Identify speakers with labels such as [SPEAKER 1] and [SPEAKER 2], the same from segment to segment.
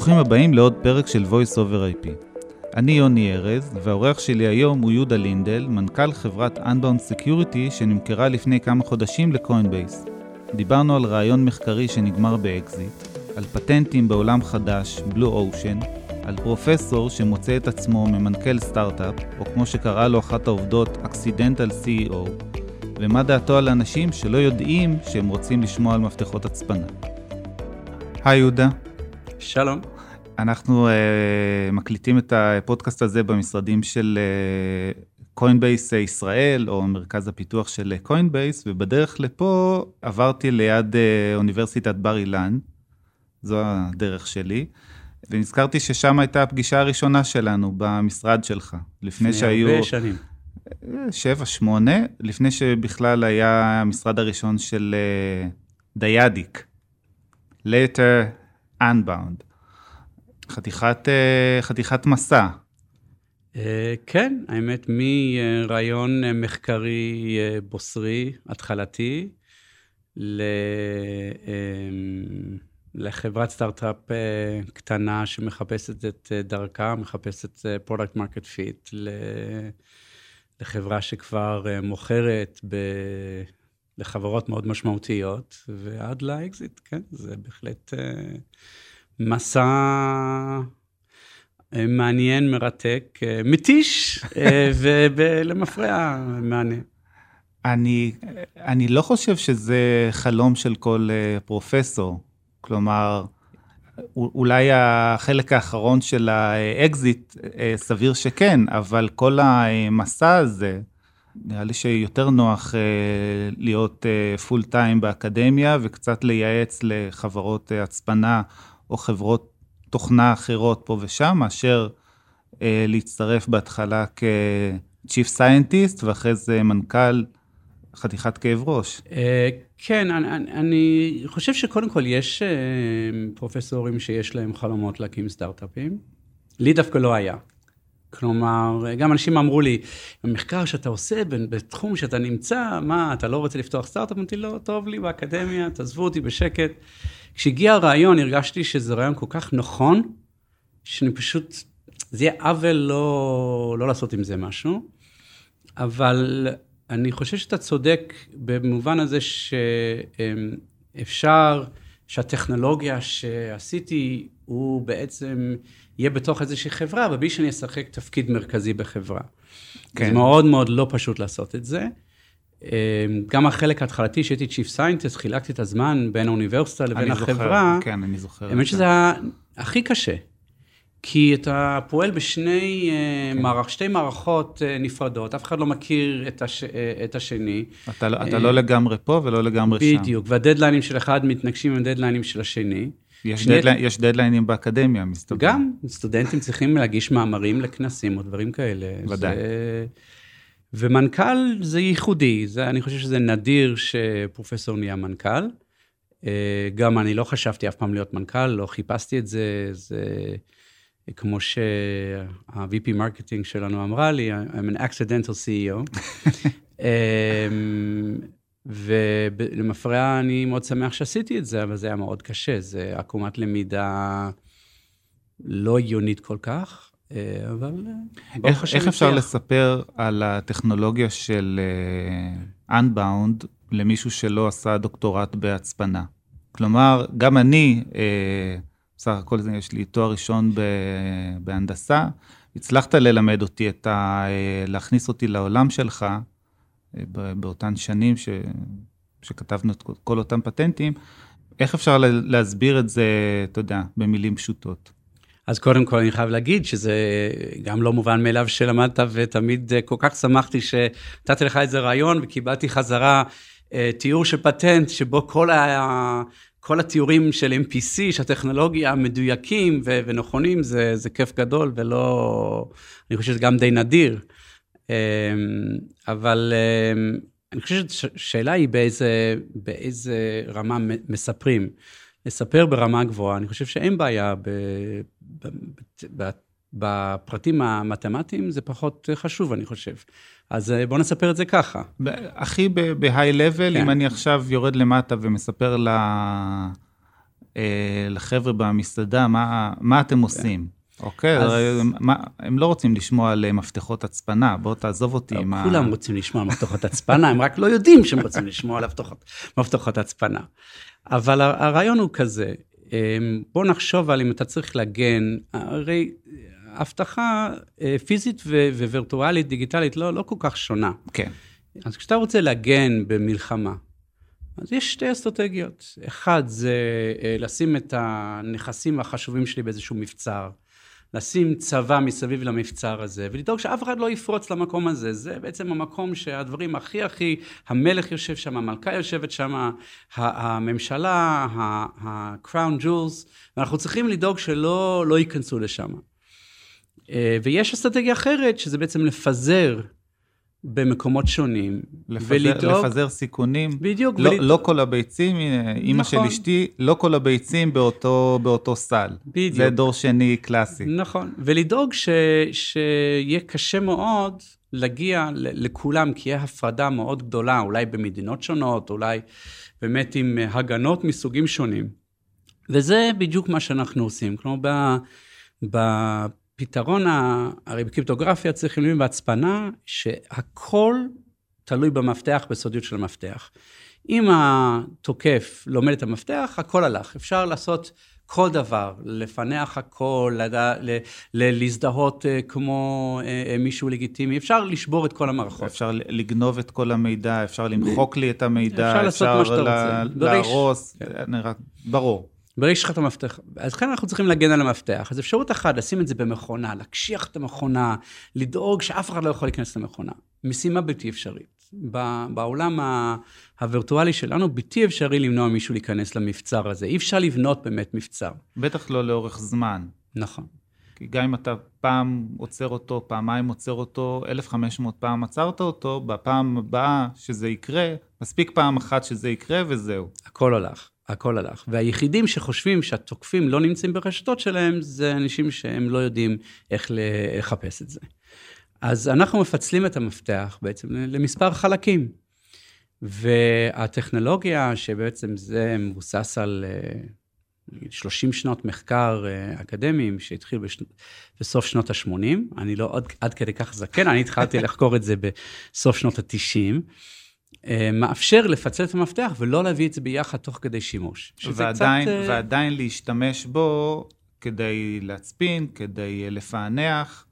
[SPEAKER 1] ברוכים הבאים לעוד פרק של voice over IP. אני יוני ארז, והאורח שלי היום הוא יהודה לינדל, מנכ"ל חברת Unbound Security שנמכרה לפני כמה חודשים ל Coinbase. דיברנו על רעיון מחקרי שנגמר באקזיט, על פטנטים בעולם חדש, blue ocean, על פרופסור שמוצא את עצמו ממנכ"ל סטארט-אפ, או כמו שקראה לו אחת העובדות, accidental CEO, ומה דעתו על אנשים שלא יודעים שהם רוצים לשמוע על מפתחות הצפנה. היי יהודה.
[SPEAKER 2] שלום.
[SPEAKER 1] אנחנו uh, מקליטים את הפודקאסט הזה במשרדים של Coinbase uh, ישראל, או מרכז הפיתוח של Coinbase, ובדרך לפה עברתי ליד uh, אוניברסיטת בר אילן, זו הדרך שלי, ונזכרתי ששם הייתה הפגישה הראשונה שלנו במשרד שלך, לפני שהיו...
[SPEAKER 2] הרבה שנים.
[SPEAKER 1] שבע, שמונה, לפני שבכלל היה המשרד הראשון של uh, Dyadic, later Unbound. חתיכת, uh, חתיכת מסע.
[SPEAKER 2] Uh, כן, האמת, מרעיון מחקרי uh, בוסרי, התחלתי, לחברת סטארט-אפ קטנה שמחפשת את דרכה, מחפשת product market fit, לחברה שכבר מוכרת. לחברות מאוד משמעותיות, ועד לאקזיט, כן, זה בהחלט uh, מסע uh, מעניין, מרתק, uh, מתיש, ולמפרע מעניין.
[SPEAKER 1] אני, אני לא חושב שזה חלום של כל פרופסור. כלומר, אולי החלק האחרון של האקזיט, סביר שכן, אבל כל המסע הזה, נראה לי שיותר נוח uh, להיות פול uh, טיים באקדמיה וקצת לייעץ לחברות uh, הצפנה או חברות תוכנה אחרות פה ושם, מאשר uh, להצטרף בהתחלה כ-Chief Scientist ואחרי זה מנכ"ל חתיכת כאב ראש. Uh,
[SPEAKER 2] כן, אני, אני חושב שקודם כל יש uh, פרופסורים שיש להם חלומות להקים סטארט-אפים. לי דווקא לא היה. כלומר, גם אנשים אמרו לי, במחקר שאתה עושה בתחום שאתה נמצא, מה, אתה לא רוצה לפתוח סטארט-אפ? אמרתי, לא, טוב לי באקדמיה, תעזבו אותי בשקט. כשהגיע הרעיון, הרגשתי שזה רעיון כל כך נכון, שאני פשוט, זה יהיה עוול לא, לא לעשות עם זה משהו, אבל אני חושב שאתה צודק במובן הזה שאפשר, שהטכנולוגיה שעשיתי, הוא בעצם יהיה בתוך איזושהי חברה, אבל בלי שאני אשחק תפקיד מרכזי בחברה. כן. זה מאוד מאוד לא פשוט לעשות את זה. אמ, גם החלק ההתחלתי, שהייתי Chief Scientist, חילקתי את הזמן בין האוניברסיטה לבין
[SPEAKER 1] אני
[SPEAKER 2] החברה.
[SPEAKER 1] זוכר, כן, אני זוכר.
[SPEAKER 2] האמת שזה היה הכי קשה. כי אתה פועל בשני אה, כן. מערכ, שתי מערכות אה, נפרדות, אף אחד לא מכיר את, הש, אה, את השני.
[SPEAKER 1] אתה, אתה לא לגמרי פה ולא לגמרי בדיוק,
[SPEAKER 2] שם. בדיוק, והדדליינים של אחד מתנגשים עם הדדליינים של השני.
[SPEAKER 1] יש, שני... דדליין, יש דדליינים באקדמיה, מסתבר.
[SPEAKER 2] גם, סטודנטים צריכים להגיש מאמרים לכנסים או דברים כאלה.
[SPEAKER 1] ודאי.
[SPEAKER 2] זה... ומנכ"ל זה ייחודי, זה, אני חושב שזה נדיר שפרופסור נהיה מנכ"ל. גם אני לא חשבתי אף פעם להיות מנכ"ל, לא חיפשתי את זה, זה... כמו שה-VP marketing שלנו אמרה לי, I'm an accidental CEO. ולמפרע אני מאוד שמח שעשיתי את זה, אבל זה היה מאוד קשה, זה עקומת למידה לא הגיונית כל כך, אה, אבל
[SPEAKER 1] ברוך איך, איך אפשר לספר על הטכנולוגיה של uh, Unbound למישהו שלא עשה דוקטורט בהצפנה? כלומר, גם אני, uh, בסך הכל יש לי תואר ראשון בהנדסה. הצלחת ללמד אותי את ה... להכניס אותי לעולם שלך אה, באותן שנים ש... שכתבנו את כל אותם פטנטים. איך אפשר להסביר את זה, אתה יודע, במילים פשוטות?
[SPEAKER 2] אז קודם כל אני חייב להגיד שזה גם לא מובן מאליו שלמדת, ותמיד אה, כל כך שמחתי שנתתי לך איזה רעיון וקיבלתי חזרה אה, תיאור של פטנט שבו כל ה... כל התיאורים של MPC, שהטכנולוגיה מדויקים ו- ונכונים, זה, זה כיף גדול ולא, אני חושב שזה גם די נדיר. אמ, אבל אמ, אני חושב שהשאלה היא באיזה, באיזה רמה מספרים. לספר ברמה גבוהה, אני חושב שאין בעיה ב, ב, ב, בפרטים המתמטיים, זה פחות חשוב, אני חושב. אז אה, בואו נספר את זה ככה.
[SPEAKER 1] הכי level, כן. אם אני עכשיו יורד למטה ומספר אה, לחבר'ה במסעדה, מה, מה אתם עושים? אוקיי,
[SPEAKER 2] אז-
[SPEAKER 1] מה, הם לא רוצים לשמוע על אה, מפתחות הצפנה, בוא תעזוב אותי
[SPEAKER 2] לא,
[SPEAKER 1] עם ה...
[SPEAKER 2] כולם רוצים לשמוע על מפתחות הצפנה, הם רק לא יודעים שהם רוצים לשמוע על מפתחות- מפתחות הצפנה. אבל הרעיון הוא כזה, אמ, בוא נחשוב על אם אתה צריך להגן, הרי אבטחה אה, פיזית ו- ווירטואלית, דיגיטלית, לא, לא כל כך שונה.
[SPEAKER 1] כן,
[SPEAKER 2] אז כשאתה רוצה להגן במלחמה, אז יש שתי אסטרטגיות. אחד זה אה, לשים את הנכסים החשובים שלי באיזשהו מבצר, לשים צבא מסביב למבצר הזה, ולדאוג שאף אחד לא יפרוץ למקום הזה. זה בעצם המקום שהדברים הכי הכי, המלך יושב שם, המלכה יושבת שם, הממשלה, ה-crown jewels, ואנחנו צריכים לדאוג שלא לא ייכנסו לשם. אה, ויש אסטרטגיה אחרת, שזה בעצם לפזר במקומות שונים,
[SPEAKER 1] לפזר,
[SPEAKER 2] ולדאוג...
[SPEAKER 1] לפזר סיכונים.
[SPEAKER 2] בדיוק,
[SPEAKER 1] לא,
[SPEAKER 2] ולד-
[SPEAKER 1] לא כל הביצים, אימא של
[SPEAKER 2] נכון.
[SPEAKER 1] אשתי, לא כל הביצים באותו, באותו סל.
[SPEAKER 2] בדיוק.
[SPEAKER 1] זה דור שני קלאסי.
[SPEAKER 2] נכון, ולדאוג ש, שיהיה קשה מאוד להגיע לכולם, כי יהיה הפרדה מאוד גדולה, אולי במדינות שונות, אולי באמת עם אה, הגנות מסוגים שונים. וזה בדיוק מה שאנחנו עושים. כלומר, ב- בפתרון, ה- הרי בקריפטוגרפיה צריכים להבין בהצפנה, שהכל תלוי במפתח, בסודיות של המפתח. אם התוקף לומד את המפתח, הכל הלך. אפשר לעשות כל דבר, לפענח הכל, לדע, ל, ל, להזדהות אה, כמו אה, אה, מישהו לגיטימי, אפשר לשבור את כל המערכות.
[SPEAKER 1] אפשר לגנוב את כל המידע, אפשר למחוק לי את המידע,
[SPEAKER 2] אפשר לעשות מה שאתה רוצה.
[SPEAKER 1] ל-
[SPEAKER 2] בריש.
[SPEAKER 1] להרוס,
[SPEAKER 2] כן.
[SPEAKER 1] רק- ברור.
[SPEAKER 2] ברגע שיש לך את המפתח, אז כאן אנחנו צריכים להגן על המפתח. אז אפשרות אחת, לשים את זה במכונה, להקשיח את המכונה, לדאוג שאף אחד לא יכול להיכנס למכונה. משימה בלתי אפשרית. בעולם הווירטואלי שלנו, בלתי אפשרי למנוע מישהו להיכנס למבצר הזה. אי אפשר לבנות באמת מבצר.
[SPEAKER 1] בטח לא לאורך זמן.
[SPEAKER 2] נכון.
[SPEAKER 1] כי גם אם אתה פעם עוצר אותו, פעמיים עוצר אותו, 1,500 פעם עצרת אותו, בפעם הבאה שזה יקרה, מספיק פעם אחת שזה יקרה וזהו.
[SPEAKER 2] הכל הלך, הכל הלך. והיחידים שחושבים שהתוקפים לא נמצאים ברשתות שלהם, זה אנשים שהם לא יודעים איך לחפש את זה. אז אנחנו מפצלים את המפתח בעצם למספר חלקים. והטכנולוגיה, שבעצם זה מבוסס על אה, נגיד 30 שנות מחקר אה, אקדמיים שהתחיל בש... בסוף שנות ה-80, אני לא עד, עד כדי כך זקן, אני התחלתי לחקור את זה בסוף שנות ה-90, מאפשר לפצל את המפתח ולא להביא את זה ביחד תוך כדי שימוש.
[SPEAKER 1] ועדיין,
[SPEAKER 2] קצת... אה,
[SPEAKER 1] ועדיין להשתמש בו כדי להצפין, כדי אה, לפענח.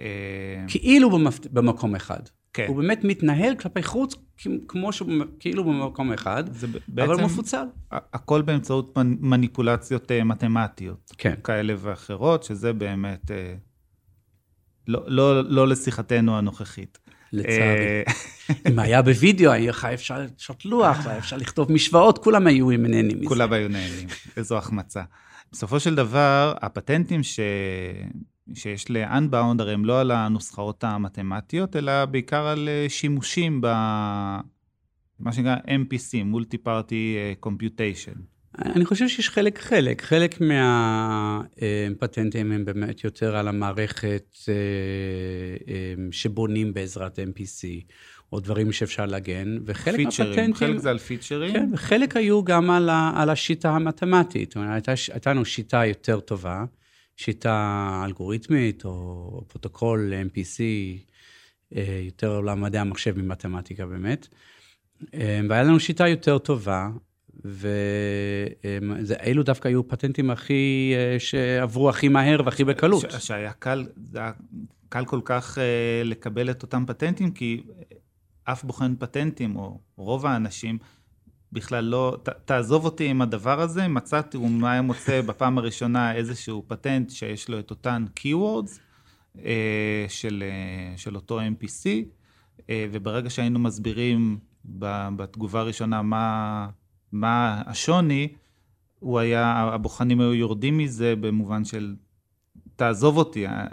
[SPEAKER 1] אה,
[SPEAKER 2] כאילו במפת... במקום אחד.
[SPEAKER 1] כן.
[SPEAKER 2] הוא באמת מתנהל כלפי חוץ כמו שהוא כאילו במקום אחד, אבל הוא מפוצל.
[SPEAKER 1] הכל באמצעות מנ- מניפולציות אה, מתמטיות.
[SPEAKER 2] כן.
[SPEAKER 1] כאלה ואחרות, שזה באמת אה, לא, לא, לא לשיחתנו הנוכחית.
[SPEAKER 2] לצערי.
[SPEAKER 1] אה,
[SPEAKER 2] אם היה בווידאו, היה לך אפשר לשעות לוח, היה אפשר לכתוב משוואות, כולם היו נהנים מזה.
[SPEAKER 1] כולם היו נהנים, איזו החמצה. בסופו של דבר, הפטנטים ש... שיש ל-Unbound, הרי הם לא על הנוסחאות המתמטיות, אלא בעיקר על אה, שימושים ב... מה שנקרא MPC, Multi-Party אה, Computation.
[SPEAKER 2] אני חושב שיש חלק חלק. חלק מהפטנטים הם באמת יותר על המערכת אה, אה, שבונים בעזרת MPC, או דברים שאפשר להגן, וחלק
[SPEAKER 1] פיצ'רים,
[SPEAKER 2] מהפטנטים...
[SPEAKER 1] חלק זה על פיצ'רים.
[SPEAKER 2] כן, וחלק היו גם על, ה, על השיטה המתמטית. זאת אומרת, הייתה, הייתה לנו שיטה יותר טובה, שיטה אלגוריתמית או פרוטוקול MPC, אה, יותר עולם מדעי המחשב ממתמטיקה באמת. אה, והיה לנו שיטה יותר טובה, ואלו דווקא היו פטנטים הכי, אה, שעברו הכי מהר והכי בקלות.
[SPEAKER 1] ש- שהיה קל, זה היה קל כל כך אה, לקבל את אותם פטנטים, כי אף בוחן פטנטים, או רוב האנשים, בכלל לא, ת, תעזוב אותי עם הדבר הזה, מצאתי, הוא היה מוצא בפעם הראשונה איזשהו פטנט שיש לו את אותן keywords אה, של, אה, של אותו MPC, אה, וברגע שהיינו מסבירים ב- בתגובה הראשונה מה, מה השוני, הוא היה, הבוחנים היו יורדים מזה במובן של, תעזוב אותי, אה,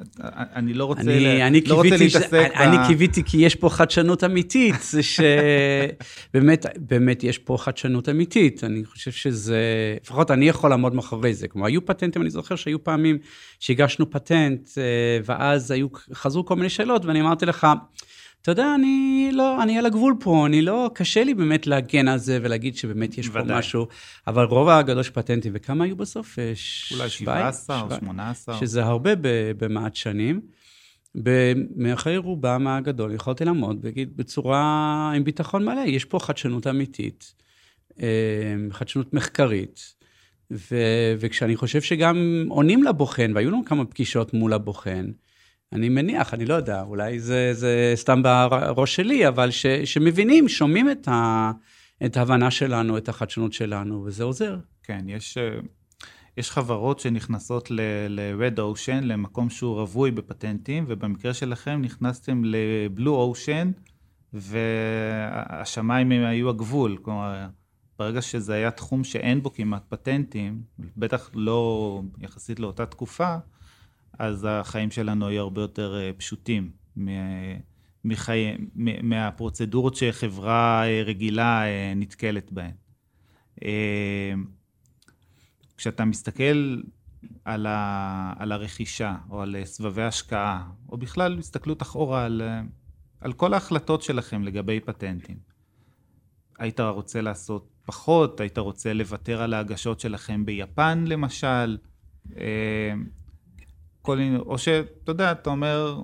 [SPEAKER 1] אני לא רוצה,
[SPEAKER 2] אני,
[SPEAKER 1] ל-
[SPEAKER 2] אני
[SPEAKER 1] לא רוצה
[SPEAKER 2] קיוויתי, ש...
[SPEAKER 1] להתעסק ב...
[SPEAKER 2] אני קיוויתי כי יש פה חדשנות אמיתית, זה שבאמת, באמת יש פה חדשנות אמיתית. אני חושב שזה, לפחות אני יכול לעמוד מאחורי זה. כלומר, היו פטנטים, אני זוכר שהיו פעמים שהגשנו פטנט, אה, ואז היו, חזרו כל מיני שאלות, ואני אמרתי לך, אתה יודע, אני לא, אני על הגבול פה, אני לא, קשה לי באמת להגן על זה ולהגיד שבאמת יש
[SPEAKER 1] ודאי.
[SPEAKER 2] פה משהו, אבל רוב הגדול של פטנטים, וכמה היו בסוף? אה,
[SPEAKER 1] אולי 17 או 18.
[SPEAKER 2] שזה הרבה במעט שנים. מאחורי רובם הגדול יכולתי לעמוד ולהגיד בצורה עם ביטחון מלא, יש פה חדשנות אמיתית, אה, חדשנות מחקרית, ו- וכשאני חושב שגם עונים לבוחן, והיו לנו כמה פגישות מול הבוחן, אני מניח, אני לא יודע, אולי זה, זה סתם בראש שלי, אבל ש, שמבינים, שומעים את, ה, את ההבנה שלנו, את החדשנות שלנו, וזה עוזר.
[SPEAKER 1] כן, יש, אה, יש חברות שנכנסות ל-Red Ocean, למקום שהוא רווי בפטנטים, ובמקרה שלכם נכנסתם ל-Blue Ocean, והשמיים הם היו הגבול. כלומר, ברגע שזה היה תחום שאין בו כמעט פטנטים, בטח לא יחסית לאותה תקופה, אז החיים שלנו היו הרבה יותר אה, פשוטים מ- מחי... מ- מהפרוצדורות שחברה אה, רגילה אה, נתקלת בהן. אה, כשאתה מסתכל על, ה... על הרכישה, או על סבבי השקעה, או בכלל הסתכלות אחורה על, אה, על כל ההחלטות שלכם לגבי פטנטים, היית רוצה לעשות פחות, היית רוצה לוותר על ההגשות שלכם ביפן למשל, אה, כל מיני, או שאתה יודע, אתה אומר,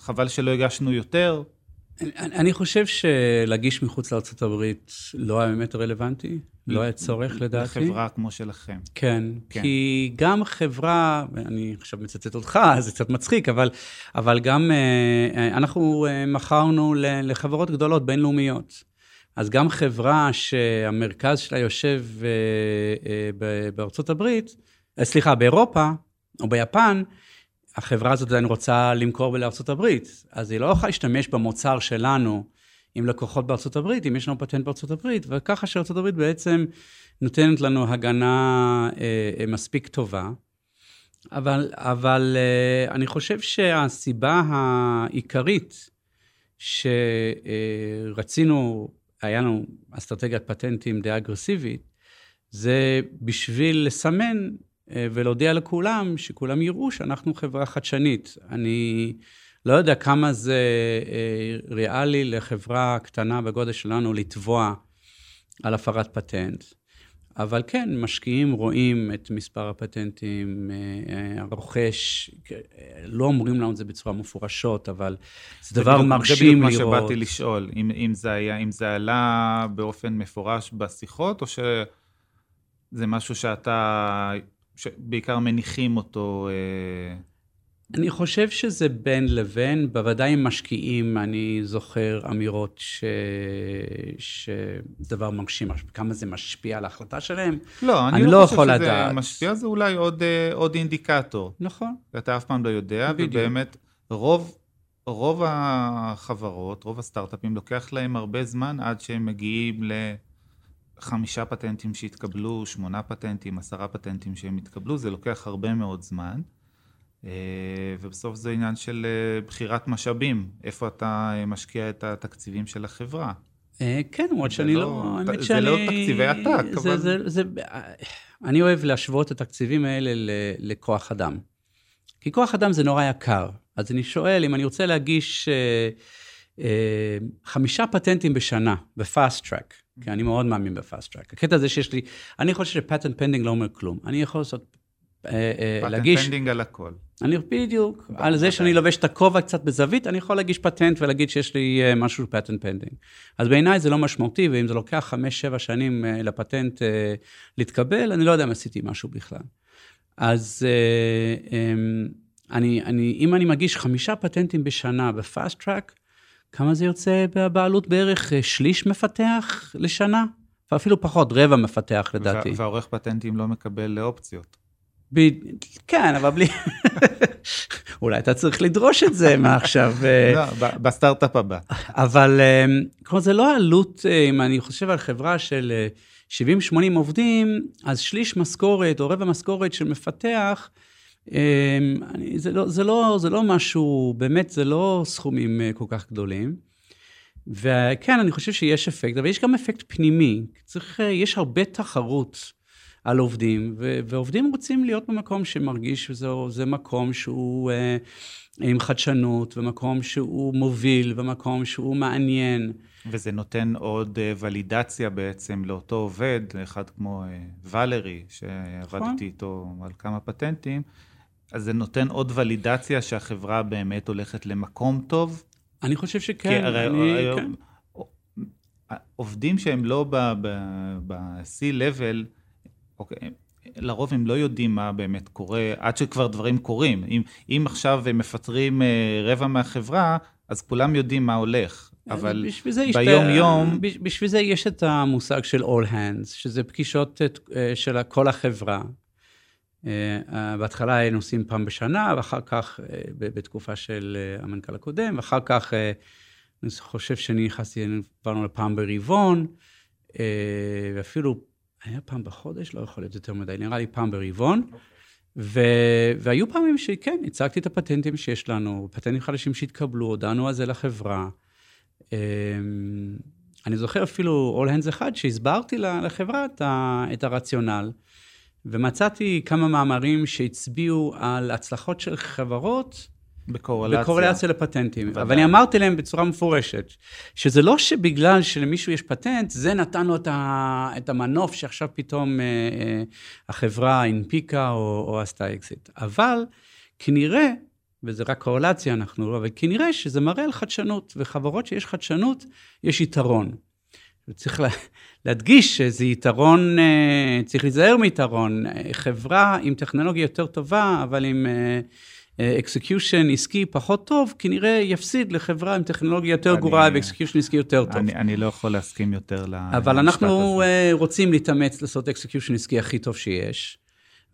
[SPEAKER 1] חבל שלא הגשנו יותר,
[SPEAKER 2] אני, אני חושב שלהגיש מחוץ לארה"ב לא היה באמת רלוונטי, לא היה צורך לדעתי.
[SPEAKER 1] לחברה כמו שלכם.
[SPEAKER 2] כן,
[SPEAKER 1] כן.
[SPEAKER 2] כי גם חברה, אני עכשיו מצטט אותך, זה קצת מצחיק, אבל, אבל גם אה, אנחנו אה, מכרנו לחברות גדולות בינלאומיות. אז גם חברה שהמרכז שלה יושב אה, אה, בארצות הברית, אה, סליחה, באירופה או ביפן, החברה הזאת עדיין רוצה למכור לארצות הברית, אז היא לא יכולה להשתמש במוצר שלנו עם לקוחות בארצות הברית, אם יש לנו פטנט בארצות הברית, וככה שארצות הברית בעצם נותנת לנו הגנה אה, אה, מספיק טובה. אבל, אבל אה, אני חושב שהסיבה העיקרית שרצינו, היה לנו אסטרטגיית פטנטים די אגרסיבית, זה בשביל לסמן אה, ולהודיע לכולם, שכולם יראו שאנחנו חברה חדשנית. אני לא יודע כמה זה אה, ריאלי לחברה קטנה בגודל שלנו לתבוע על הפרת פטנט. אבל כן, משקיעים רואים את מספר הפטנטים, אה, אה, הרוכש, אה, לא אומרים לנו את זה בצורה מפורשות, אבל זה דבר
[SPEAKER 1] בדיוק-
[SPEAKER 2] מרשים
[SPEAKER 1] זה בדיוק
[SPEAKER 2] לראות.
[SPEAKER 1] מה שבאתי לשאול, אם, אם, זה היה, אם זה עלה באופן מפורש בשיחות, או שזה משהו שאתה, שבעיקר מניחים אותו, אה,
[SPEAKER 2] אני חושב שזה בין לבין, בוודאי עם משקיעים, אני זוכר אמירות ש... שזה דבר מרשים, כמה זה משפיע על ההחלטה שלהם.
[SPEAKER 1] לא, אני,
[SPEAKER 2] אני
[SPEAKER 1] לא,
[SPEAKER 2] לא
[SPEAKER 1] חושב שזה
[SPEAKER 2] לדעת.
[SPEAKER 1] משפיע, זה אולי עוד, אה, עוד אינדיקטור.
[SPEAKER 2] נכון.
[SPEAKER 1] אתה אף פעם לא יודע,
[SPEAKER 2] בדיוק.
[SPEAKER 1] ובאמת, רוב, רוב החברות, רוב הסטארט-אפים, לוקח להם הרבה זמן עד שהם מגיעים לחמישה פטנטים שהתקבלו, שמונה פטנטים, עשרה פטנטים שהם התקבלו, זה לוקח הרבה מאוד זמן. אה, ובסוף זה עניין של אה, בחירת משאבים, איפה אתה אה, משקיע את התקציבים של החברה.
[SPEAKER 2] כן, למרות
[SPEAKER 1] זה
[SPEAKER 2] שאני
[SPEAKER 1] לא-
[SPEAKER 2] לא... האמת
[SPEAKER 1] זה
[SPEAKER 2] שאני...
[SPEAKER 1] לא תקציבי עתק,
[SPEAKER 2] זה-
[SPEAKER 1] אבל-
[SPEAKER 2] זה- זה- אני אוהב להשוות את התקציבים האלה לכוח אדם. כי כוח אדם זה נורא יקר. אז אני שואל, אם אני רוצה להגיש חמישה פטנטים בשנה ב fast track, כי אני מאוד מאמין ב fast track. הקטע הזה שיש לי, אני חושב שפטנט pending לא אומר כלום. אני יכול לעשות, אה, אה,
[SPEAKER 1] פטנט
[SPEAKER 2] להגיש...
[SPEAKER 1] pending על הכל.
[SPEAKER 2] אני בדיוק, על. זה שאני לובש את הכובע קצת בזווית, אני יכול להגיש פטנט ולהגיד שיש לי אה, משהו פטנט pending. אז בעיניי זה לא משמעותי, ואם זה לוקח חמש, שבע שנים לפטנט להתקבל, אני לא יודע אם עשיתי משהו בכלל. אז אמ, אני, אני, אם אני מגיש חמישה פטנטים בשנה ב fast track, כמה זה יוצא בעלות בערך? אה, שליש מפתח לשנה? ואפילו פחות, רבע מפתח לדעתי.
[SPEAKER 1] וה- והעורך פטנטים לא מקבל אופציות.
[SPEAKER 2] ב... כן, אבל בלי... אולי אתה צריך לדרוש את זה מעכשיו. אה,
[SPEAKER 1] לא, בסטארט-אפ הבא.
[SPEAKER 2] אבל אה, כלומר, זה לא עלות, אם אני חושב על חברה של אה, 70-80 עובדים, אז שליש משכורת או רבע משכורת של מפתח, זה לא, זה, לא, זה לא משהו, באמת, זה לא סכומים אה, כל כך גדולים. וכן, אני חושב שיש אפקט, אבל יש גם אפקט פנימי. צריך, אה, יש הרבה תחרות. על עובדים, ו- ועובדים רוצים להיות במקום שמרגיש שזה מקום שהוא אה, עם חדשנות, ומקום שהוא מוביל, ומקום שהוא מעניין.
[SPEAKER 1] וזה נותן עוד ולידציה בעצם לאותו עובד, אחד כמו ולרי, שעבדתי נכון. איתו על כמה פטנטים, אז זה נותן עוד ולידציה שהחברה באמת הולכת למקום טוב.
[SPEAKER 2] אני חושב שכן. כי הרי, אני, הרי, כן.
[SPEAKER 1] עובדים שהם לא ב-C-Level, אוקיי, לרוב הם לא יודעים מה באמת קורה, עד שכבר דברים קורים. אם, אם עכשיו הם מפטרים אה, רבע מהחברה, אז כולם יודעים מה הולך. אבל ביום-יום...
[SPEAKER 2] בשביל זה יש את המושג של All Hands, שזה פגישות אה, של כל החברה. אה, בהתחלה היינו עושים פעם בשנה, ואחר כך, בתקופה של המנכ"ל הקודם, ואחר כך אני חושב שאני נכנסתי, עברנו לפעם ברבעון, אה, ואפילו, היה פעם בחודש? לא יכול להיות יותר מדי, נראה לי פעם ברבעון. ו... והיו פעמים שכן, הצגתי את הפטנטים שיש לנו, פטנטים חדשים שהתקבלו, הודענו על זה לחברה. אה, אני זוכר אפילו All Hands אחד, שהסברתי לחברה את. את הרציונל, ומצאתי כמה מאמרים שהצביעו על הצלחות של חברות
[SPEAKER 1] בקורלציה.
[SPEAKER 2] בקורלציה לפטנטים. ודאי. אבל אני אמרתי להם בצורה מפורשת, שזה לא שבגלל שלמישהו יש פטנט, זה נתן לו את, ה, את המנוף שעכשיו פתאום אה, אה, החברה הנפיקה או, או עשתה אקזיט. אבל כנראה, וזה רק קורלציה אנחנו לא, אבל כנראה שזה מראה על חדשנות, וחברות שיש חדשנות, יש יתרון. וצריך לה, להדגיש שזה יתרון, אה, צריך להיזהר מיתרון. חברה עם טכנולוגיה יותר טובה, אבל עם... אה, execution עסקי פחות טוב, כנראה יפסיד לחברה עם טכנולוגיה יותר גרועה ו execution עסקי יותר טוב.
[SPEAKER 1] אני, אני לא יכול להסכים יותר למשפט
[SPEAKER 2] הזה. אבל אנחנו. רוצים להתאמץ לעשות execution עסקי הכי טוב שיש,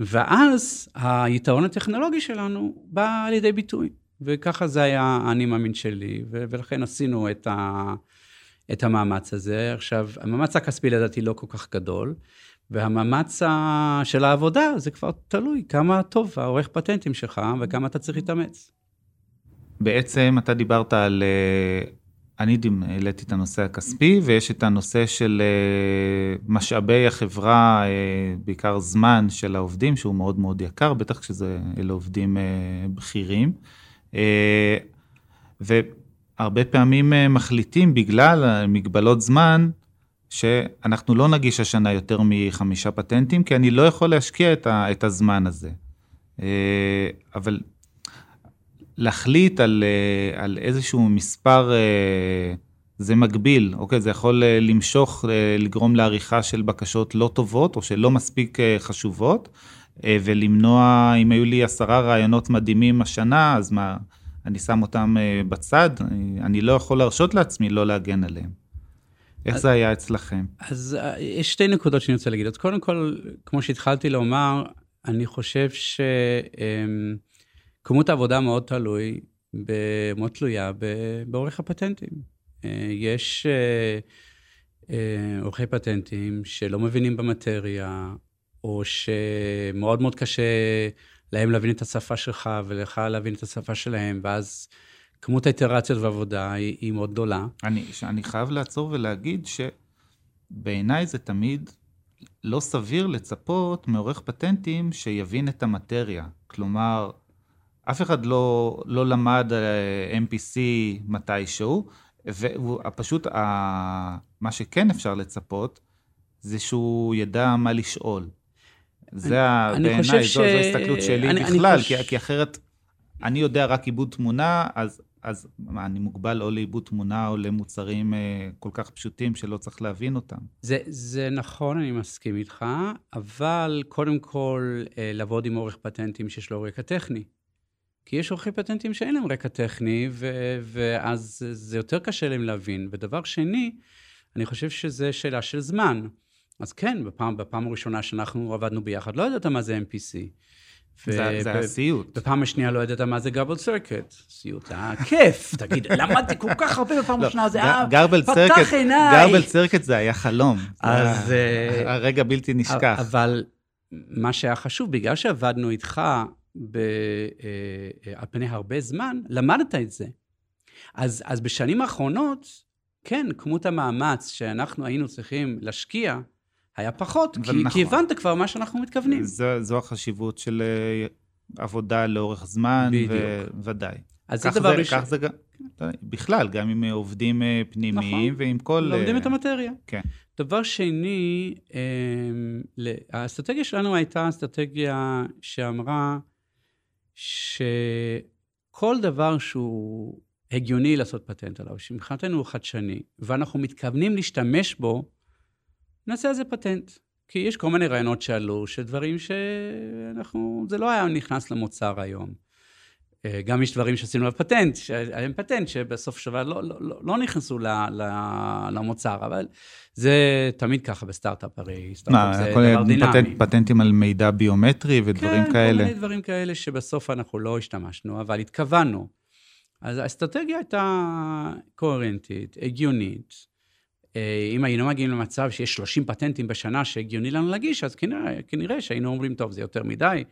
[SPEAKER 2] ואז היתרון הטכנולוגי שלנו בא לידי ביטוי. וככה זה היה האני מאמין שלי, ולכן עשינו את, ה, את המאמץ הזה. עכשיו, המאמץ הכספי לדעתי לא כל כך גדול. והמאמץ של העבודה זה כבר תלוי כמה טוב העורך פטנטים שלך וכמה אתה צריך להתאמץ.
[SPEAKER 1] בעצם אתה דיברת על, אה, אני העליתי את הנושא הכספי ויש את הנושא של אה, משאבי החברה, אה, בעיקר זמן של העובדים שהוא מאוד מאוד יקר, בטח כשזה אלה עובדים בכירים. והרבה פעמים מחליטים בגלל מגבלות זמן שאנחנו לא נגיש השנה יותר מחמישה פטנטים, כי אני לא יכול להשקיע את, ה, את הזמן הזה. אה, אבל להחליט על, אה, על איזשהו מספר, אה, זה מגביל, אוקיי? זה יכול למשוך, לגרום לעריכה של בקשות לא טובות, או שלא מספיק חשובות, ולמנוע, אם היו לי עשרה רעיונות מדהימים השנה, אז מה, אני שם אותם בצד? אני לא יכול להרשות לעצמי לא להגן עליהם. איך אז, זה היה אצלכם?
[SPEAKER 2] אז אה, יש שתי נקודות שאני רוצה להגיד. אז קודם כל, כמו שהתחלתי לומר, אני חושב שכמות העבודה מאוד תלוי, מאוד תלויה בעורך הפטנטים. אה, יש אה, עורכי פטנטים שלא מבינים במטריה, או שמאוד מאוד קשה להם להבין את השפה שלך ולך להבין את השפה שלהם, ואז כמות האיטרציות ועבודה היא, היא מאוד גדולה.
[SPEAKER 1] אני, אני חייב לעצור ולהגיד שבעיניי זה תמיד לא סביר לצפות מעורך פטנטים שיבין את המטריה. כלומר, אף אחד לא, לא למד אה, MPC מתישהו, ופשוט מה שכן אפשר לצפות, זה שהוא ידע מה לשאול. זה בעיניי, ש... זו ההסתכלות שלי אני, בכלל, אני חוש... כי, כי אחרת אני יודע רק עיבוד תמונה, אז אז מה, אני מוגבל או לעיבוד תמונה או למוצרים אה, כל כך פשוטים שלא צריך להבין אותם.
[SPEAKER 2] זה, זה נכון, אני מסכים איתך, אבל קודם כל, אה, לעבוד עם עורך פטנטים שיש לו רקע טכני. כי יש עורכי פטנטים שאין להם רקע טכני, ו- ואז זה יותר קשה להם להבין. ודבר שני, אני חושב שזה שאלה של זמן. אז כן, בפעם, בפעם הראשונה שאנחנו עבדנו ביחד, לא ידעת מה זה MPC.
[SPEAKER 1] זה היה סיוט.
[SPEAKER 2] בפעם השנייה לא ידעת מה זה garbled circuit. סיוט, זה היה כיף. תגיד, למדתי כל כך הרבה בפעם השנייה, זה היה פתח עיניי.
[SPEAKER 1] garbled circuit זה היה חלום. אז... אה, הרגע בלתי נשכח.
[SPEAKER 2] אבל מה שהיה חשוב, בגלל שעבדנו איתך אה, על פני הרבה זמן, למדת את זה. אז, אז בשנים האחרונות, כן, כמות המאמץ שאנחנו היינו צריכים להשקיע, היה פחות, כי,
[SPEAKER 1] נכון.
[SPEAKER 2] כי הבנת כבר מה שאנחנו מתכוונים.
[SPEAKER 1] זו, זו החשיבות של אה, עבודה לאורך זמן,
[SPEAKER 2] בדיוק.
[SPEAKER 1] ודאי.
[SPEAKER 2] אז זה דבר ראשון.
[SPEAKER 1] כך זה גם, בכלל, גם עם עובדים אה, פנימיים
[SPEAKER 2] נכון.
[SPEAKER 1] ועם כל...
[SPEAKER 2] לומדים
[SPEAKER 1] אה,
[SPEAKER 2] את המטריה.
[SPEAKER 1] כן.
[SPEAKER 2] דבר שני, האסטרטגיה שלנו הייתה אסטרטגיה שאמרה שכל דבר שהוא הגיוני לעשות פטנט עליו, שמבחינתנו הוא חדשני, ואנחנו מתכוונים להשתמש בו, נעשה על זה פטנט. כי יש כל מיני רעיונות שעלו, שדברים שאנחנו, זה לא היה נכנס למוצר היום. אה, גם יש דברים שעשינו על פטנט, שהיה להם פטנט, שבסוף שווה לא, לא, לא, לא נכנסו ל, ל, למוצר, אבל זה תמיד ככה בסטארט-אפ, הרי סטארט-אפ זה דבר דינמי.
[SPEAKER 1] פטנט, פטנטים על מידע ביומטרי ודברים
[SPEAKER 2] כן,
[SPEAKER 1] כאלה.
[SPEAKER 2] כל מיני דברים כאלה שבסוף אנחנו לא השתמשנו, אבל התכוונו. אז האסטרטגיה הייתה קוהרנטית, הגיונית. אה, אם היינו מגיעים למצב שיש 30 פטנטים בשנה שהגיוני לנו להגיש, אז כנראה, כנראה שהיינו אומרים, טוב, זה יותר מדי,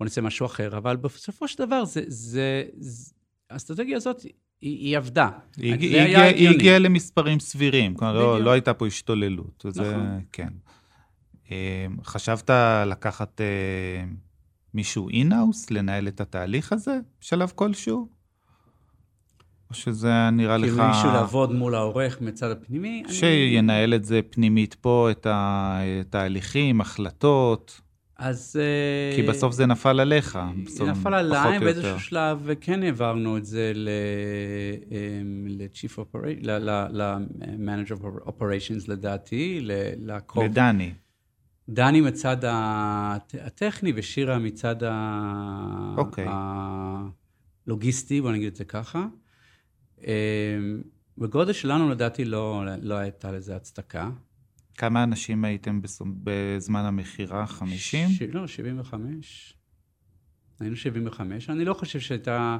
[SPEAKER 2] בוא נעשה משהו אחר. אבל בסופו של דבר, זה, זה, זה, האסטרטגיה הזאת, היא, היא עבדה.
[SPEAKER 1] היא היא
[SPEAKER 2] זה
[SPEAKER 1] הגיעה- היא. הגיעה למספרים סבירים, כלומר, לא-. לא הייתה פה השתוללות. זה,
[SPEAKER 2] נכון.
[SPEAKER 1] כן. אה, חשבת לקחת אה, מישהו אינהאוס, לנהל את התהליך הזה בשלב כלשהו? או שזה נראה לך...
[SPEAKER 2] כאילו מישהו לעבוד מול העורך מצד הפנימי. אני-
[SPEAKER 1] שינהל את זה פנימית פה, את התהליכים, החלטות,
[SPEAKER 2] אז... אה,
[SPEAKER 1] כי בסוף זה נפל עליך. בסוף,
[SPEAKER 2] נפל עליי. באיזשהו שלב וכן העברנו את זה אמ, ל-Chief Operation, ל-Manager Operations לדעתי, ל- לקרוב.
[SPEAKER 1] לדני.
[SPEAKER 2] דני מצד הט- הטכני ושירה מצד ה-
[SPEAKER 1] אוקיי.
[SPEAKER 2] הלוגיסטי, בוא נגיד את זה ככה. אמ, בגודל שלנו לדעתי לא, לא הייתה לזה הצדקה.
[SPEAKER 1] כמה אנשים הייתם בזמן המכירה? 50?
[SPEAKER 2] ש... לא, 75. היינו 75. אני לא חושב שהייתה...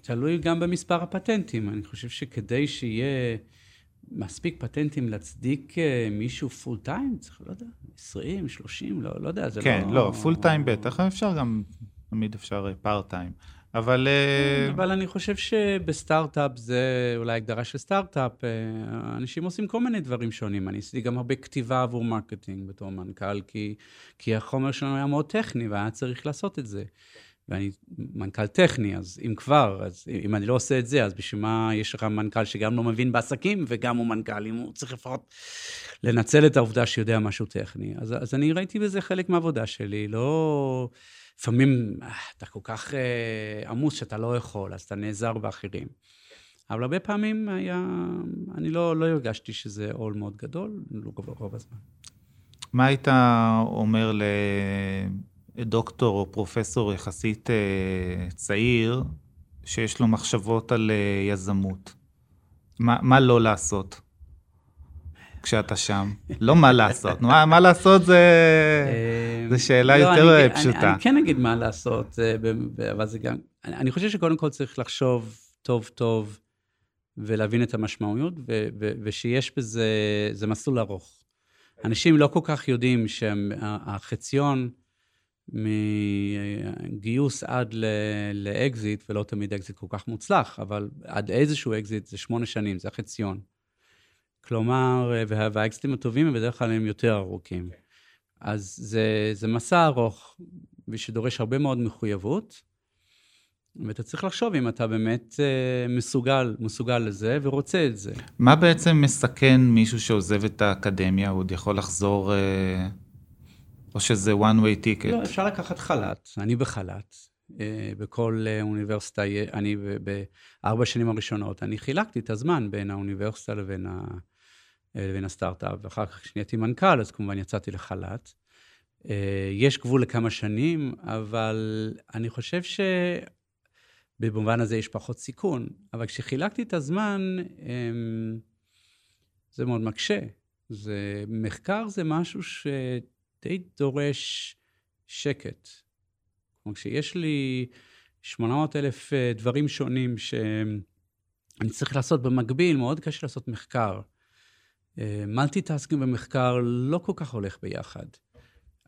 [SPEAKER 2] תלוי גם במספר הפטנטים. אני חושב שכדי שיהיה מספיק פטנטים להצדיק אה, מישהו full time, צריך, לא יודע, 20, 30, לא, לא יודע, זה
[SPEAKER 1] כן,
[SPEAKER 2] לא...
[SPEAKER 1] לא, full time בטח, אפשר גם, תמיד אפשר part time. אבל... אה,
[SPEAKER 2] אבל אני חושב שבסטארט-אפ זה אולי הגדרה של סטארט-אפ, אה, אנשים עושים כל מיני דברים שונים. אני עשיתי גם הרבה כתיבה עבור מרקטינג בתור מנכ"ל, כי, כי החומר שלנו היה מאוד טכני והיה צריך לעשות את זה. ואני מנכ"ל טכני, אז אם כבר, אז אם אני לא עושה את זה, אז בשביל מה יש לך מנכ"ל שגם לא מבין בעסקים וגם הוא מנכ"ל, אם הוא צריך לפחות לנצל את העובדה שיודע משהו טכני. אז, אז אני ראיתי בזה חלק מהעבודה שלי, לא... לפעמים אה, אתה כל כך אה, עמוס שאתה לא יכול, אז אתה נעזר באחרים. אבל הרבה פעמים היה, אני לא, לא הרגשתי שזה עול מאוד גדול, לא רוב, הזמן.
[SPEAKER 1] מה היית אומר לדוקטור או פרופסור יחסית אה, צעיר, שיש לו מחשבות על יזמות? מה, מה לא לעשות כשאתה שם? לא מה לעשות, מה, מה לעשות זה, זה שאלה
[SPEAKER 2] לא,
[SPEAKER 1] יותר
[SPEAKER 2] אני,
[SPEAKER 1] אה, פשוטה.
[SPEAKER 2] אני, אני כן אגיד מה לעשות, אה, אבל זה גם... אני, אני חושב שקודם כל צריך לחשוב טוב טוב ולהבין את המשמעויות, ו, ו, ושיש בזה, זה מסלול ארוך. אנשים לא כל כך יודעים שהחציון מגיוס עד ל- לאקזיט, ולא תמיד אקזיט כל כך מוצלח, אבל עד איזשהו אקזיט זה שמונה שנים, זה החציון. כלומר, וה- והאקזיטים הטובים הם בדרך כלל הם יותר ארוכים. אז זה, זה מסע ארוך, ושדורש הרבה מאוד מחויבות, ואתה צריך לחשוב אם אתה באמת אה, מסוגל, מסוגל לזה ורוצה את זה.
[SPEAKER 1] מה בעצם מסכן מישהו שעוזב את האקדמיה, הוא עוד יכול לחזור, אה, או שזה one way ticket?
[SPEAKER 2] לא, אפשר לקחת חל"ת, אני בחל"ת. אה, בכל אה, אוניברסיטה, אני בארבע שנים הראשונות, אני חילקתי את הזמן בין האוניברסיטה לבין, ה, אה, לבין הסטארט-אפ, ואחר כך כשנהייתי מנכ"ל, אז כמובן יצאתי לחל"ת. אה, יש גבול לכמה שנים, אבל אני חושב שבמובן הזה יש פחות סיכון. אבל כשחילקתי את הזמן, אמ, זה מאוד מקשה. זה, מחקר זה משהו שדי דורש שקט. כלומר, כשיש לי 800 אלף אה, דברים שונים שאני צריך לעשות במקביל, מאוד קשה לעשות מחקר. multitasking ומחקר לא כל כך הולך ביחד.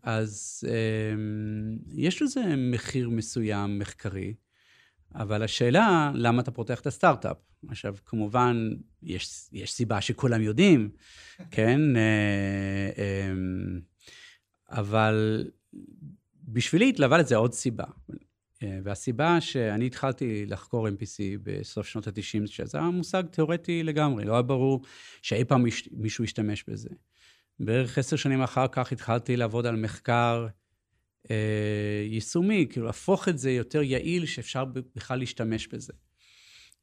[SPEAKER 2] אז um, יש לזה מחיר מסוים מחקרי, אבל השאלה, למה אתה פותח את הסטארט-אפ? עכשיו, כמובן, יש, יש סיבה שכולם יודעים, כן? Uh, um, אבל בשבילי התלווה לזה עוד סיבה. אה, והסיבה שאני התחלתי לחקור MPC בסוף שנות ה-90, שזה היה מושג תיאורטי לגמרי, לא היה ברור שאי פעם מישהו ישתמש בזה. בערך עשר שנים אחר כך התחלתי לעבוד על מחקר אה, יישומי, כאילו להפוך את זה יותר יעיל, שאפשר בכלל להשתמש בזה.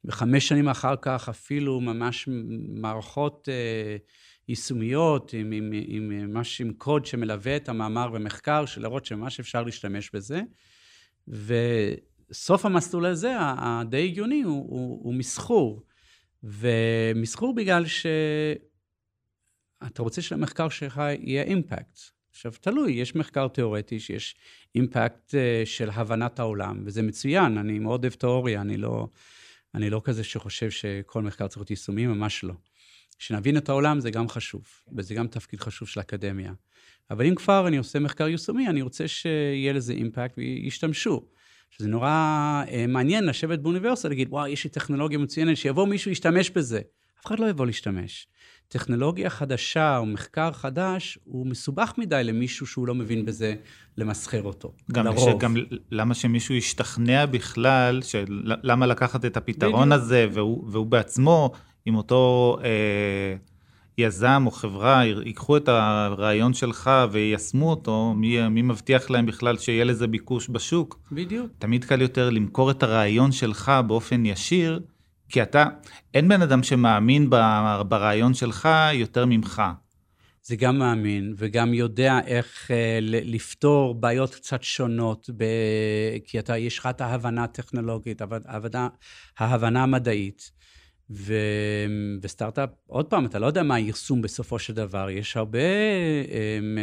[SPEAKER 2] וחמש שנים אחר כך אפילו ממש מערכות אה, יישומיות, עם, עם, עם, עם, ממש עם קוד שמלווה את המאמר ומחקר, של לראות שממש אפשר להשתמש בזה. וסוף המסלול הזה, הדי הגיוני, הוא, הוא, הוא מסחור. ומסחור בגלל שאתה רוצה שלמחקר שלך יהיה אימפקט. עכשיו, תלוי, יש מחקר תיאורטי שיש אימפקט אה, של הבנת העולם, וזה מצוין, אני מאוד אוהב תיאוריה, אני לא, אני לא כזה שחושב שכל מחקר צריך להיות יישומי, ממש לא. שנבין את העולם זה גם חשוב, וזה גם תפקיד חשוב של האקדמיה. אבל אם כבר אני עושה מחקר יישומי, אני רוצה שיהיה לזה אימפקט וישתמשו. שזה נורא אה, מעניין לשבת באוניברסיטה, להגיד, וואו, יש לי טכנולוגיה מצוינת, שיבוא מישהו ישתמש בזה. אף אחד לא יבוא להשתמש. טכנולוגיה חדשה או מחקר חדש, הוא מסובך מדי למישהו שהוא לא מבין בזה, למסחר אותו,
[SPEAKER 1] גם לרוב. שגם, למה שמישהו ישתכנע בכלל, של, למה לקחת את הפתרון בדיוק. הזה, והוא, והוא בעצמו, עם אותו אה, יזם או חברה, ייקחו את הרעיון שלך ויישמו אותו, מי, מי מבטיח להם בכלל שיהיה לזה ביקוש בשוק?
[SPEAKER 2] בדיוק.
[SPEAKER 1] תמיד קל יותר למכור את הרעיון שלך באופן ישיר, כי אתה, אין בן אדם שמאמין ברעיון שלך יותר ממך.
[SPEAKER 2] זה גם מאמין, וגם יודע איך אה, לפתור בעיות קצת שונות, ב... כי אתה, יש לך את ההבנה הטכנולוגית, ההבנה, ההבנה המדעית. ו... וסטארט-אפ, עוד פעם, אתה לא יודע מה היישום בסופו של דבר, יש הרבה הם,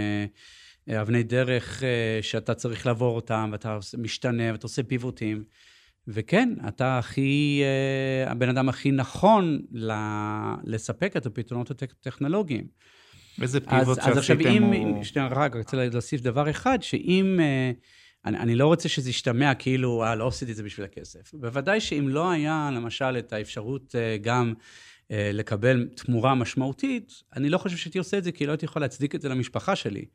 [SPEAKER 2] אה, אבני דרך אה, שאתה צריך לעבור אותם, ואתה משתנה, ואתה עושה פיבוטים. וכן, אתה הכי, uh, הבן אדם הכי נכון לספק את הפתרונות הטכנולוגיים.
[SPEAKER 1] איזה פיבוט שעשיתם
[SPEAKER 2] אז עכשיו, אם, הוא... שנייה, רק רוצה להוסיף דבר אחד, שאם, uh, אני, אני לא רוצה שזה ישתמע כאילו, אה, לא עשיתי את זה בשביל הכסף. בוודאי שאם לא היה, למשל, את האפשרות uh, גם uh, לקבל תמורה משמעותית, אני לא חושב שהייתי עושה את זה, כי לא הייתי יכול להצדיק את זה למשפחה שלי.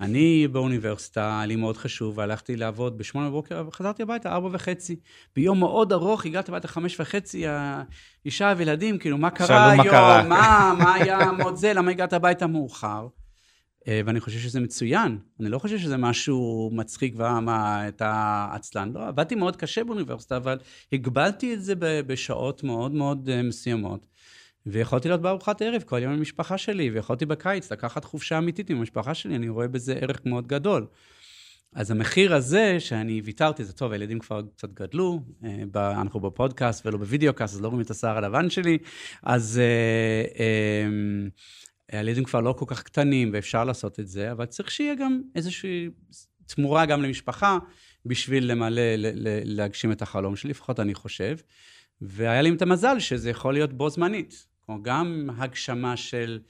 [SPEAKER 2] אני באוניברסיטה, היה לי מאוד חשוב, והלכתי לעבוד בשמונה בבוקר, וחזרתי הביתה ארבע וחצי. ביום מאוד ארוך, הגעתי הביתה חמש וחצי, האישה וילדים, כאילו, מה קרה היום? מה, מה היה מאוד זה, למה הגעת הביתה מאוחר? אה, ואני חושב שזה מצוין. אני לא חושב שזה משהו מצחיק ומה, אתה עצלן. לא, עבדתי מאוד קשה באוניברסיטה, אבל הגבלתי את זה בשעות מאוד מאוד אה, מסוימות. ויכולתי להיות בארוחת ערב כל יום עם המשפחה שלי, ויכולתי בקיץ לקחת חופשה אמיתית עם המשפחה שלי, אני רואה בזה ערך מאוד גדול. אז המחיר הזה שאני ויתרתי, זה טוב, הילדים כבר קצת גדלו, אה, אנחנו בפודקאסט ולא בווידאו קאסט, אז לא רואים את השיער הלבן שלי, אז אה, אה, הילדים כבר לא כל כך קטנים ואפשר לעשות את זה, אבל צריך שיהיה גם איזושהי תמורה גם למשפחה, בשביל למלא, להגשים את החלום שלי, לפחות אני חושב. והיה לי את המזל שזה יכול להיות בו זמנית. כמו גם הגשמה של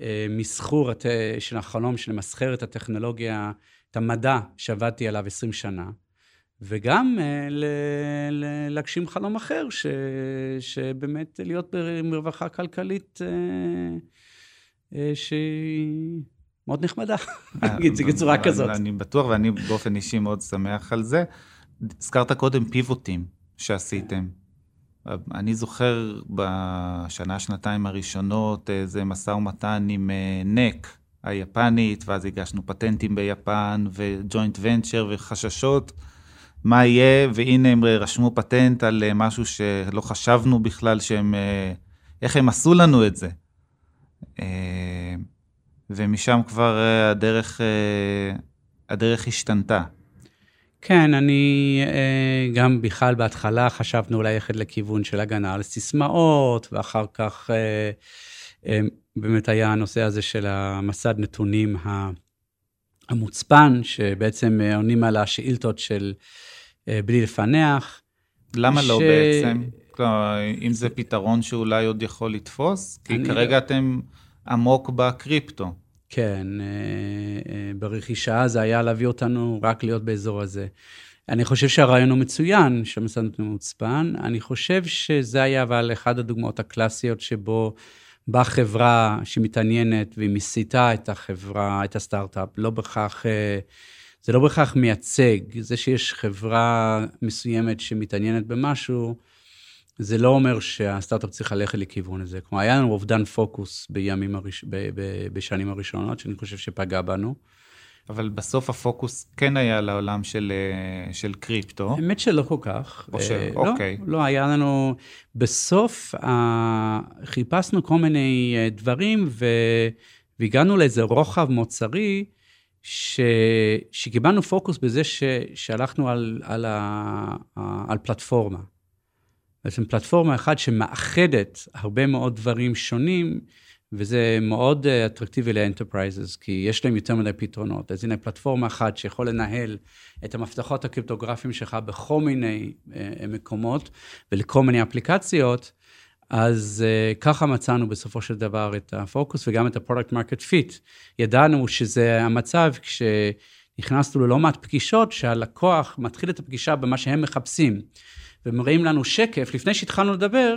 [SPEAKER 2] אה, מסחור הת... של החלום של למסחר את הטכנולוגיה, את המדע שעבדתי עליו 20 שנה, וגם אה, ל... ל... להגשים חלום אחר, ש... שבאמת להיות ברווחה כלכלית אה, שהיא מאוד נחמדה, נגיד את זה בצורה כזאת.
[SPEAKER 1] אני בטוח, ואני באופן אישי מאוד שמח על זה. הזכרת קודם פיבוטים שעשיתם. אני זוכר בשנה, שנתיים הראשונות איזה משא ומתן עם אה, נק היפנית, ואז הגשנו פטנטים ביפן, וג'וינט ונצ'ר וחששות מה יהיה, והנה הם רשמו פטנט על אה, משהו שלא חשבנו בכלל שהם, אה, איך הם עשו לנו את זה. ומשם כבר הדרך, הדרך השתנתה.
[SPEAKER 2] כן, אני אה, גם בכלל בהתחלה חשבנו אולי ללכת לכיוון של הגנה על סיסמאות, ואחר כך אה, אה, באמת היה הנושא הזה של המסד נתונים המוצפן, שבעצם עונים על השאילתות של בלי לפענח.
[SPEAKER 1] למה לא ש... לא בעצם? כלומר, אם זה פתרון שאולי עוד יכול לתפוס? כי כרגע לא... אתם עמוק בקריפטו.
[SPEAKER 2] כן, אה, אה, ברכישה זה היה להביא אותנו רק להיות באזור הזה. אני חושב שהרעיון הוא מצוין, שהמשרד נותן מוצפן. אני חושב שזה היה אבל אחת הדוגמאות הקלאסיות שבו בחברה שמתעניינת והיא מסיתה את החברה, את הסטארט-אפ, לא בהכרח, אה, זה לא בהכרח מייצג. זה שיש חברה מסוימת שמתעניינת במשהו, זה לא אומר שהסטארט-אפ צריך ללכת לכיוון הזה. כלומר, היה לנו אובדן פוקוס בימים הראש... ב... ב... בשנים הראשונות, שאני חושב שפגע בנו.
[SPEAKER 1] אבל בסוף הפוקוס כן היה לעולם של, אה, של קריפטו.
[SPEAKER 2] האמת שלא כל כך.
[SPEAKER 1] או ש...
[SPEAKER 2] אה,
[SPEAKER 1] אוקיי.
[SPEAKER 2] לא, לא, היה לנו... בסוף אה, חיפשנו כל מיני אה, דברים, ו... והגענו לאיזה רוחב מוצרי, ש... שקיבלנו פוקוס בזה ש... שהלכנו על, על, ה... על פלטפורמה. בעצם פלטפורמה אחת שמאחדת הרבה מאוד דברים שונים, וזה מאוד אה, אטרקטיבי ל enterprises, כי יש להם יותר מדי פתרונות. אז הנה פלטפורמה אחת שיכול לנהל את המפתחות הקריפטוגרפיים שלך בכל מיני uh, מקומות ולכל מיני אפליקציות, אז uh, ככה מצאנו בסופו של דבר את הפוקוס וגם את ה-product market fit. ידענו שזה המצב כשנכנסנו ללא מעט פגישות, שהלקוח מתחיל את הפגישה במה שהם מחפשים. ומראים לנו שקף, לפני שהתחלנו לדבר,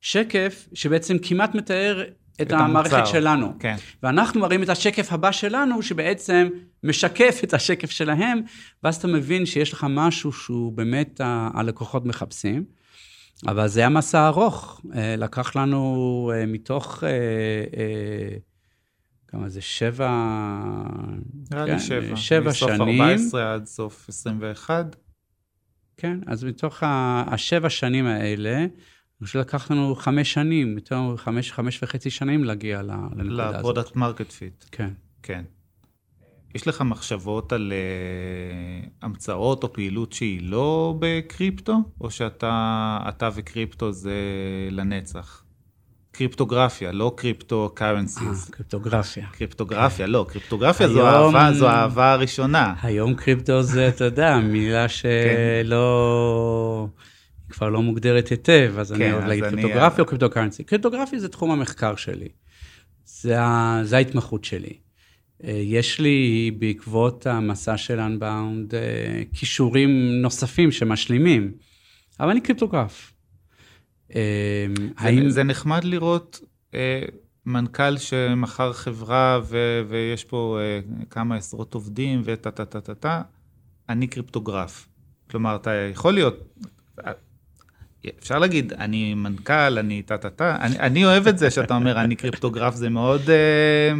[SPEAKER 2] שקף שבעצם כמעט מתאר את, את המערכת המוצר. שלנו.
[SPEAKER 1] כן.
[SPEAKER 2] ואנחנו מראים את השקף הבא שלנו, שבעצם משקף את השקף שלהם, ואז אתה מבין שיש לך משהו שהוא באמת הלקוחות מחפשים. אבל זה היה מסע ארוך, אה, לקח לנו אה, מתוך, אה, כמה זה, שבע...
[SPEAKER 1] נראה לי כן, שבע. שבע מסוף שנים. מסוף 14 עד סוף 21.
[SPEAKER 2] כן, אז מתוך השבע שנים האלה, אני חושב לקח לנו חמש שנים, יותר חמש, חמש וחצי שנים להגיע לנקודה הזאת.
[SPEAKER 1] ל product market fit.
[SPEAKER 2] כן.
[SPEAKER 1] כן. יש לך מחשבות על uh, המצאות או פעילות שהיא לא בקריפטו, או שאתה וקריפטו זה לנצח? קריפטוגרפיה, לא cryptocurrencies.
[SPEAKER 2] אה, קריפטוגרפיה.
[SPEAKER 1] קריפטוגרפיה, לא, קריפטוגרפיה זו אהבה, זו אהבה הראשונה.
[SPEAKER 2] היום קריפטו זה, אתה יודע, מילה כן. שלא... כבר לא מוגדרת היטב, אז אני כן, אוהב להגיד קריפטוגרפיה או קריפטו קרנסי. קריפטוגרפיה זה תחום המחקר שלי. זה, ההתמחות שלי. אה, יש לי בעקבות המסע של Unbound אה, כישורים נוספים שמשלימים, אבל אני קריפטוגרף.
[SPEAKER 1] אה, זה, האם... זה נחמד לראות מנכ"ל שמכר חברה ו, ויש פה כמה עשרות עובדים וטה טה טה טה טה, אני קריפטוגרף. כלומר, אתה יכול להיות, אפשר להגיד, אני מנכ"ל, אני טה-טה-טה, אני, אני אוהב את זה שאתה אומר, אני קריפטוגרף, זה מאוד... אה,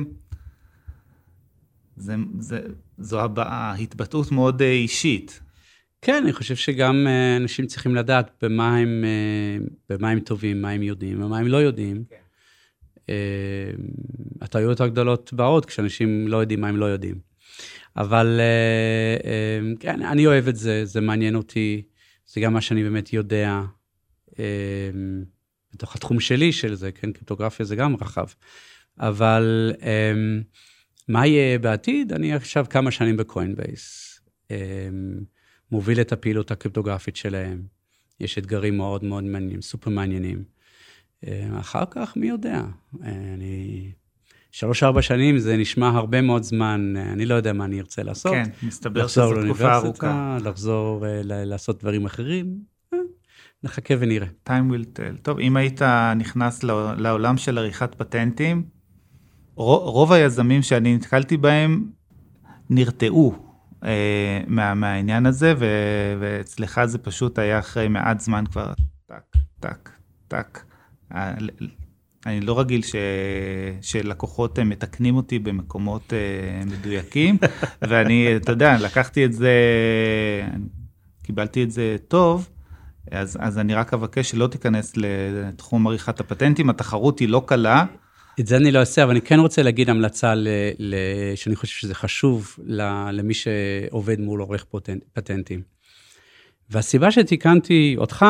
[SPEAKER 1] זה, זה, זו הבעה, התבטאות מאוד אה, אישית.
[SPEAKER 2] כן, אני חושב שגם אה, אנשים צריכים לדעת במה הם, במה הם טובים, מה הם יודעים ומה הם לא יודעים. כן. הטעויות הגדולות באות כשאנשים לא יודעים מה הם לא יודעים. אבל כן, אני אוהב את זה, זה מעניין אותי, זה גם מה שאני באמת יודע. בתוך התחום שלי של זה, כן, קריפטוגרפיה זה גם רחב. אבל אמ, מה יהיה בעתיד? אני עכשיו כמה שנים בקוינבייס. אמ, מוביל את הפעילות הקריפטוגרפית שלהם. יש אתגרים מאוד מאוד מעניינים, סופר מעניינים. אחר כך, מי יודע? אני... שלוש-ארבע שנים זה נשמע הרבה מאוד זמן, אני לא יודע מה אני ארצה לעשות.
[SPEAKER 1] כן, מסתבר שזו תקופה ארוכה.
[SPEAKER 2] לחזור אה, לעשות דברים אחרים, נחכה ונראה.
[SPEAKER 1] time will tell. טוב, אם היית נכנס לעולם של עריכת פטנטים, רוב היזמים שאני נתקלתי בהם נרתעו אה, מה, מהעניין הזה, ו, ואצלך זה פשוט היה אחרי מעט זמן כבר טק, טק, טק. אה, אני לא רגיל ש... שלקוחות מתקנים אותי במקומות אה, מדויקים, ואני, אתה יודע, לקחתי את זה, קיבלתי את זה טוב, אז, אז אני רק אבקש שלא תיכנס לתחום עריכת הפטנטים, התחרות היא לא קלה.
[SPEAKER 2] את זה אני לא אעשה, אבל אני כן רוצה להגיד המלצה ל, ל, שאני חושב שזה חשוב למי שעובד מול עורך פטנט, פטנטים. והסיבה שתיקנתי אותך,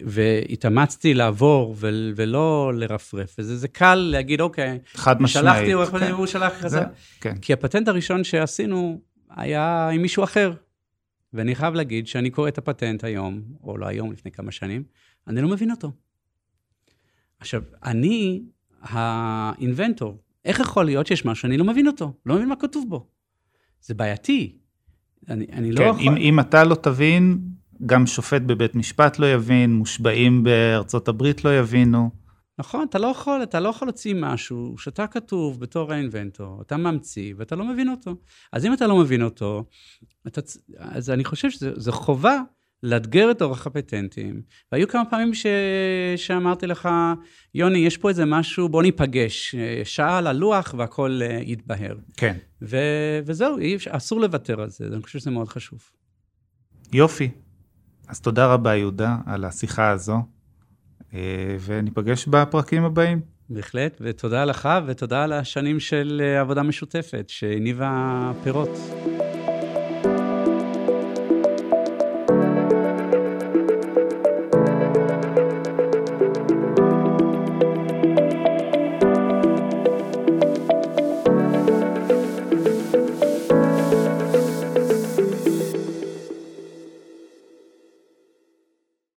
[SPEAKER 2] והתאמצתי לעבור ו- ולא לרפרף, וזה זה קל להגיד, אוקיי,
[SPEAKER 1] חד משמעית.
[SPEAKER 2] שלחתי עורך כן. הוא שלח חזרה. כן. כי הפטנט הראשון שעשינו היה עם מישהו אחר. ואני חייב להגיד שאני קורא את הפטנט היום, או לא היום, לפני כמה שנים, אני לא מבין אותו. עכשיו, אני האינבנטור. איך יכול להיות שיש משהו שאני לא מבין אותו? לא מבין מה כתוב בו. זה בעייתי. אני, אני לא כן, לא יכול...
[SPEAKER 1] אם, אם אתה לא תבין, גם שופט בבית משפט לא יבין, מושבעים בארצות הברית לא יבינו.
[SPEAKER 2] נכון, אתה לא יכול, אתה לא יכול להוציא משהו שאתה כתוב בתור האינבנטור, אתה ממציא ואתה לא מבין אותו. אז אם אתה לא מבין אותו, אתה, אז אני חושב שזו חובה לאתגר את אורך הפטנטים. והיו כמה פעמים ש... שאמרתי לך, יוני, יש פה איזה משהו, בוא ניפגש. שעה על הלוח והכל אה, יתבהר.
[SPEAKER 1] כן.
[SPEAKER 2] ו... וזהו, אסור לוותר על זה, אני חושב שזה מאוד חשוב.
[SPEAKER 1] יופי. אז תודה רבה, יהודה, על השיחה הזו, אה, וניפגש בפרקים הבאים.
[SPEAKER 2] בהחלט, ותודה לך, ותודה על השנים של אה, עבודה משותפת, שהניבה פירות.